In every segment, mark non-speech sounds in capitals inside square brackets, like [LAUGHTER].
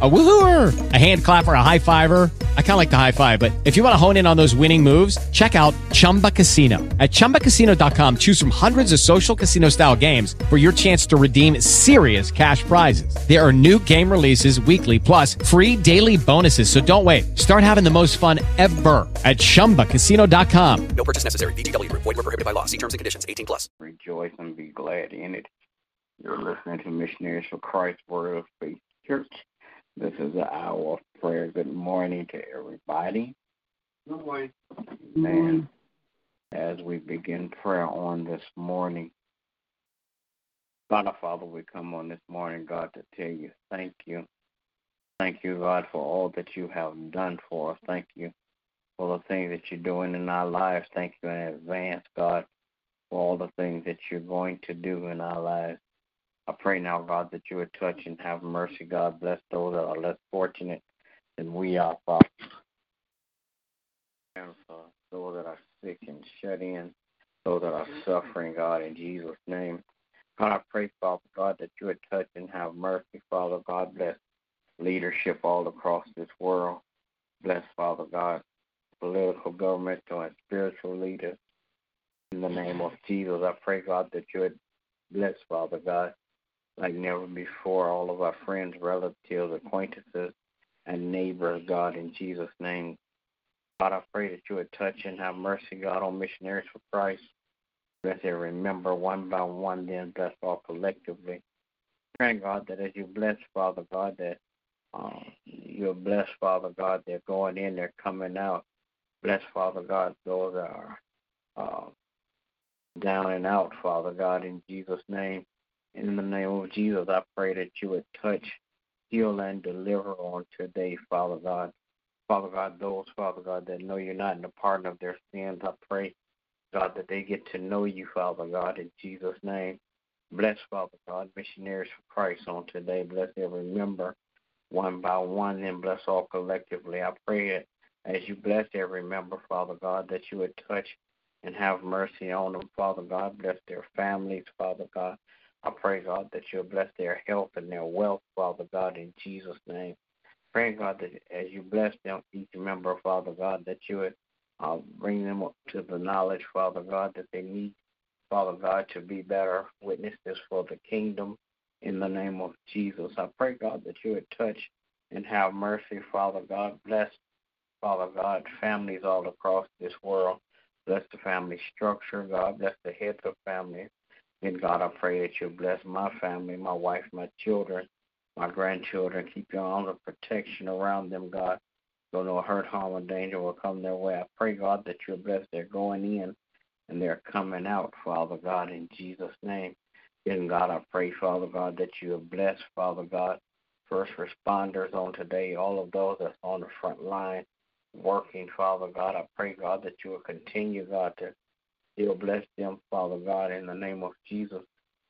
A woohooer, a hand clapper, a high fiver. I kind of like the high five, but if you want to hone in on those winning moves, check out Chumba Casino. At ChumbaCasino.com, choose from hundreds of social casino style games for your chance to redeem serious cash prizes. There are new game releases weekly, plus free daily bonuses. So don't wait. Start having the most fun ever at ChumbaCasino.com. No purchase necessary. VGW Group. Void were prohibited by law. See terms and conditions. 18 plus. Rejoice and be glad in it. You're listening to Missionaries for Christ Word of Faith Church. This is the hour of prayer. Good morning to everybody. Good morning. And as we begin prayer on this morning, God our Father, we come on this morning, God, to tell you thank you. Thank you, God, for all that you have done for us. Thank you for the things that you're doing in our lives. Thank you in advance, God, for all the things that you're going to do in our lives. I pray now, God, that you would touch and have mercy. God, bless those that are less fortunate than we are, Father. And for those that are sick and shut in, those that are suffering, God, in Jesus' name. God, I pray, Father God, that you would touch and have mercy, Father God. Bless leadership all across this world. Bless, Father God, political, governmental, and spiritual leaders. In the name of Jesus, I pray, God, that you would bless, Father God, like never before, all of our friends, relatives, acquaintances, and neighbors, God, in Jesus' name. God, I pray that you would touch and have mercy, God, on missionaries for Christ. Bless and remember one by one, then bless all collectively. Praying, God, that as you bless, Father God, that um, you're blessed, Father God, they're going in, they're coming out. Bless, Father God, those that are uh, down and out, Father God, in Jesus' name. In the name of Jesus, I pray that you would touch, heal, and deliver on today, Father God. Father God, those, Father God, that know you're not in the pardon of their sins, I pray, God, that they get to know you, Father God, in Jesus' name. Bless, Father God, missionaries for Christ on today. Bless every member one by one and bless all collectively. I pray it as you bless every member, Father God, that you would touch and have mercy on them, Father God. Bless their families, Father God. I pray, God, that you'll bless their health and their wealth, Father God, in Jesus' name. Praying, God, that as you bless them, each member, Father God, that you would uh, bring them up to the knowledge, Father God, that they need, Father God, to be better witnesses for the kingdom in the name of Jesus. I pray, God, that you would touch and have mercy, Father God. Bless, Father God, families all across this world. Bless the family structure, God. Bless the heads of families. And God, I pray that you bless my family, my wife, my children, my grandchildren. Keep your arms of protection around them, God. So no hurt, harm, or danger will come their way. I pray, God, that you bless their going in and their coming out, Father God, in Jesus' name. And God, I pray, Father God, that you have blessed, Father God, first responders on today, all of those that's on the front line working, Father God. I pray, God, that you will continue, God, to still bless them, Father God, in the name of Jesus.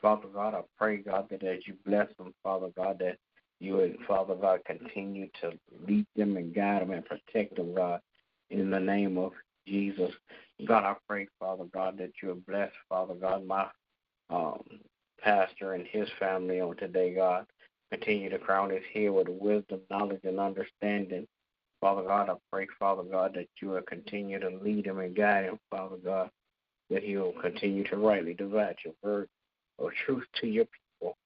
Father God, I pray, God, that as you bless them, Father God, that you would, Father God, continue to lead them and guide them and protect them, God, in the name of Jesus. God, I pray, Father God, that you would bless, Father God, my um, pastor and his family on today, God. Continue to crown his head with wisdom, knowledge, and understanding. Father God, I pray, Father God, that you will continue to lead him and guide him, Father God, that he will continue to rightly divide your word of truth to your people.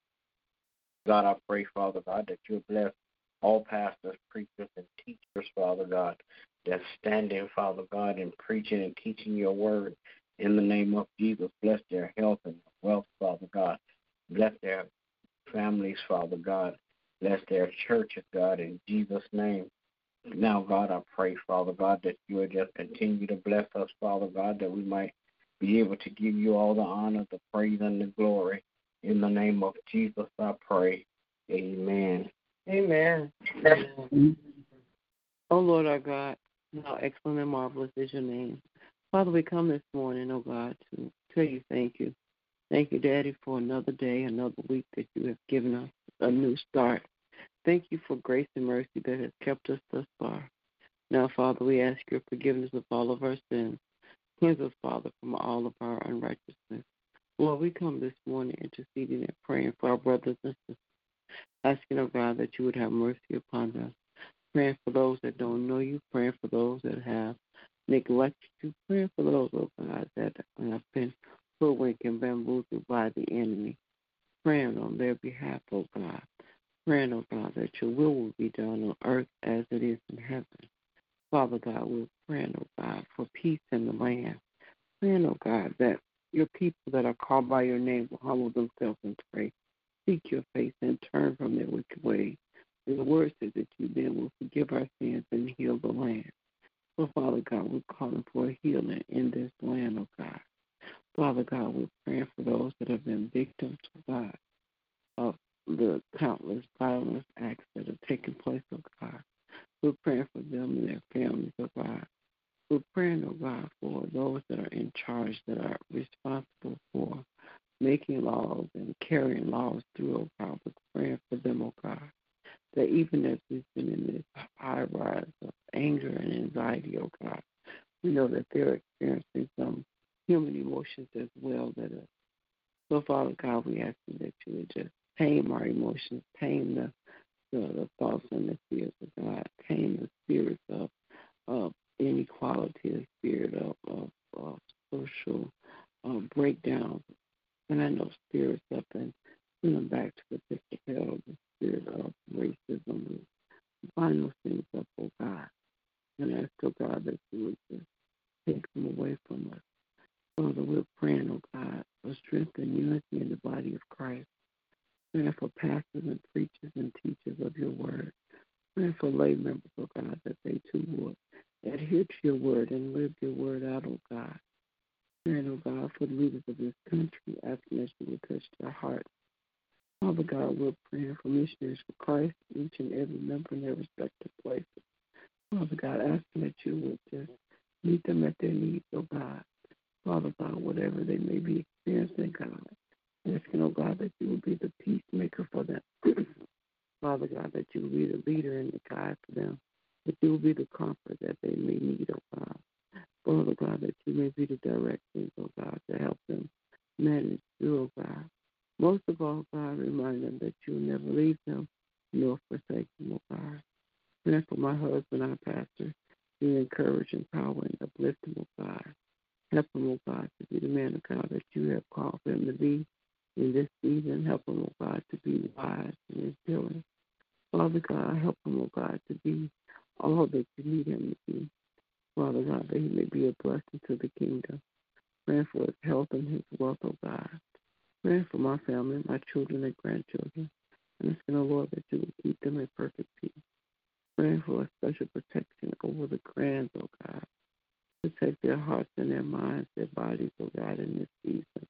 God, I pray, Father God, that you bless all pastors, preachers, and teachers, Father God, that standing, Father God, and preaching and teaching your word in the name of Jesus. Bless their health and wealth, Father God. Bless their families, Father God. Bless their churches, God, in Jesus' name. Now, God, I pray, Father God, that you would just continue to bless us, Father God, that we might be able to give you all the honor, the praise, and the glory. In the name of Jesus, I pray. Amen. Amen. Amen. Oh, Lord our God, how excellent and marvelous is your name. Father, we come this morning, oh God, to tell you thank you. Thank you, Daddy, for another day, another week that you have given us a new start. Thank you for grace and mercy that has kept us thus far. Now, Father, we ask your forgiveness of all of our sins. Cleanse us, Father, from all of our unrighteousness. Lord, we come this morning interceding and praying for our brothers and sisters, asking, oh God, that you would have mercy upon us. Praying for those that don't know you, praying for those that have neglected you, praying for those, oh God, that have been hoodwinked and bamboozled by the enemy. Praying on their behalf, oh God. Praying, oh God, that your will will be done on earth as it is in heaven. Father God, we're praying, oh God, for peace in the land. Praying, oh God, that your people that are called by your name will humble themselves and pray, seek your face, and turn from their wicked ways. The word says that you then will forgive our sins and heal the land. So, Father God, we're calling for a healing in this land, oh God. Father God, we're praying for those that have been victims, oh God, of the countless violence acts that have taken place, oh God. We're praying for them and their families, oh God. We're praying, oh God, for those that are in charge, that are responsible for making laws and carrying laws through, oh God. We're praying for them, oh God. That even as we've been in this high rise of anger and anxiety, oh God, we know that they're experiencing some human emotions as well that are so Father God, we ask you that you would just tame our emotions, tame the the, the thoughts and the fears of God, tame the spirits of, of inequality, the spirit of, of, of social um, breakdowns, and I know spirits up and send them back to the pit of hell, the spirit of racism. Bind those things up, oh God, and ask, oh God, that you would just take them away from us. Father, we're praying, oh God, for strength and unity in the body of Christ. Praying for pastors and preachers and teachers of your word. Praying for lay members, oh God, that they too would adhere to your word and live your word out, oh God. Praying, oh God, for the leaders of this country, asking that you would touch their hearts. Father God, we're praying for missionaries for Christ, each and every member in their respective places. Father God, asking that you would just meet them at their needs, oh God. Father God, whatever they may be experiencing, God, asking, oh God, that you will be the peacemaker for them. [CLEARS THROAT] Father God, that you will be the leader and the guide for them, that you will be the comfort that they may need, oh God. Father God, that you may be the direction, oh God, to help them manage through, oh God. Most of all, God, remind them that you will never leave them nor forsake them, oh God. Pray for my husband, our pastor, be encouraged, empower, and uplift him, oh God. Help him, oh God, to be the man of God that you have called him to be in this season. Help him, oh God, to be wise in his dealing. Father God, help him, oh God, to be all that you need him to be. Father God, that he may be a blessing to the kingdom. Praying for his health and his wealth, oh God. Praying for my family, my children and grandchildren. And asking, oh Lord, that you will keep them in perfect peace. Praying for a special protection over the grands, oh God. Protect their hearts and their minds, their bodies, oh God, in this season.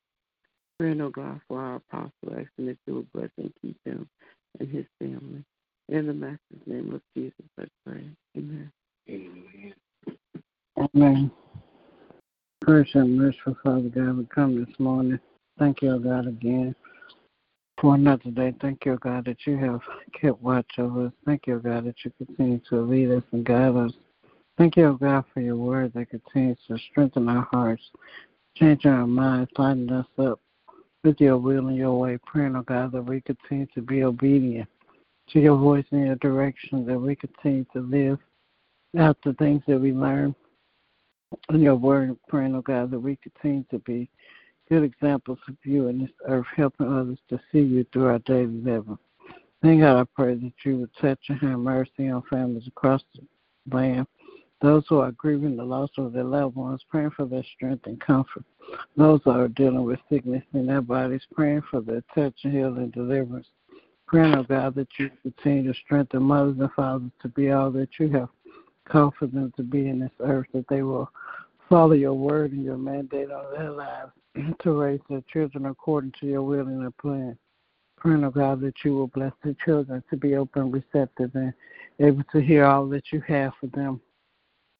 Praying, oh God, for our apostle, asking that you will bless and keep him and his family. In the master's name of Jesus, I pray. Amen. Amen. Amen. Gracious and merciful Father God, we come this morning. Thank you, oh God, again for another day. Thank you, God, that you have kept watch over us. Thank you, God, that you continue to lead us and guide us. Thank you, God, for your word that continues to strengthen our hearts, change our minds, lighten us up with your will and your way. Praying, oh God, that we continue to be obedient to your voice and your direction, that we continue to live out the things that we learn in your word. Praying, oh God, that we continue to be good examples of you in this earth, helping others to see you through our daily living. Thank God, I pray that you would touch and have mercy on families across the land. Those who are grieving the loss of their loved ones, praying for their strength and comfort. Those who are dealing with sickness in their bodies, praying for their touch and healing deliverance. Praying, oh God, that you continue to strengthen mothers and fathers to be all that you have called for them to be in this earth, that they will follow your word and your mandate on their lives to raise their children according to your will and your plan. Praying, oh God, that you will bless their children to be open, receptive, and able to hear all that you have for them.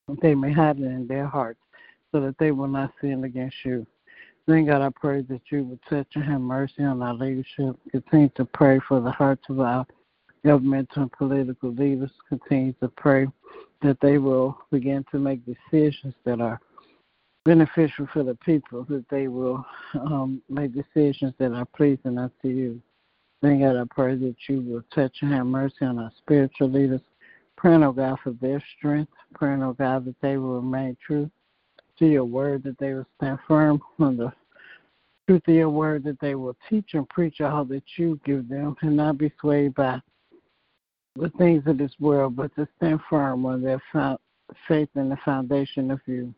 That they may hide it in their hearts so that they will not sin against you. Then, God, I pray that you would touch and have mercy on our leadership. Continue to pray for the hearts of our governmental and political leaders. Continue to pray that they will begin to make decisions that are beneficial for the people, that they will um, make decisions that are pleasing unto you. Then, God, I pray that you will touch and have mercy on our spiritual leaders. Praying, oh God, for their strength. Praying, oh God, that they will remain true to your word, that they will stand firm on the truth of your word, that they will teach and preach all that you give them and not be swayed by the things of this world, but to stand firm on their faith in the foundation of you.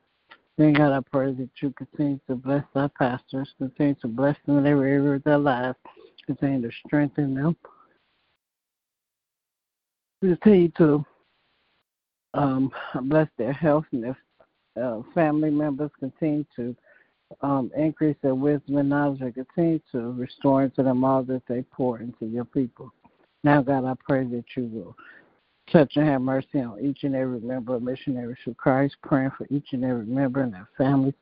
Then, God, I pray that you continue to bless our pastors, continue to bless them in every area of their lives, continue to strengthen them, continue to um, bless their health and their uh, family members, continue to um, increase their wisdom and knowledge, and continue to restore into them all that they pour into your people. Now, God, I pray that you will touch and have mercy on each and every member of Missionaries for Christ, praying for each and every member and their families,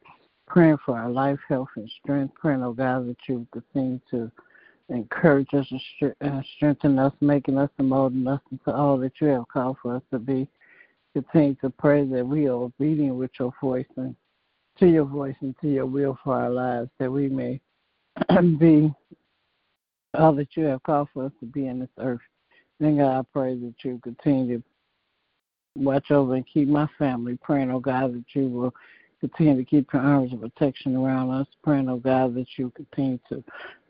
praying for our life, health, and strength, praying, oh God, that you continue to encourage us and uh, strengthen us, making us and molding us into all that you have called for us to be. Continue to pray that we are obedient with your voice and to your voice and to your will for our lives, that we may [CLEARS THROAT] be all that you have called for us to be in this earth. Then, God, I pray that you continue to watch over and keep my family. Praying, oh God, that you will continue to keep your arms of protection around us. Praying, oh God, that you continue to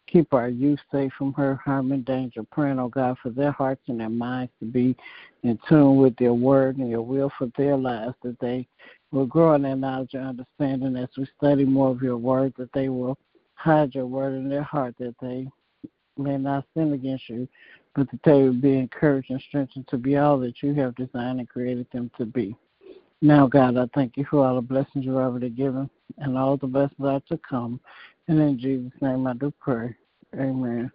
keep our youth safe from hurt, harm, and danger. Praying, oh God, for their hearts and their minds to be in tune with your word and your will for their lives, that they will grow in their knowledge and understanding as we study more of your word, that they will hide your word in their heart, that they may not sin against you, but that they would be encouraged and strengthened to be all that you have designed and created them to be. Now, God, I thank you for all the blessings you've already given and all the blessings are to come. And in Jesus' name I do pray. Amen.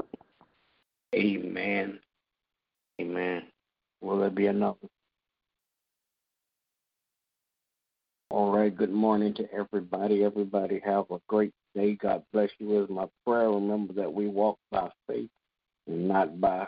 Amen. Amen. Will there be another? All right. Good morning to everybody. Everybody have a great day. God bless you. Is my prayer. Remember that we walk by faith and not by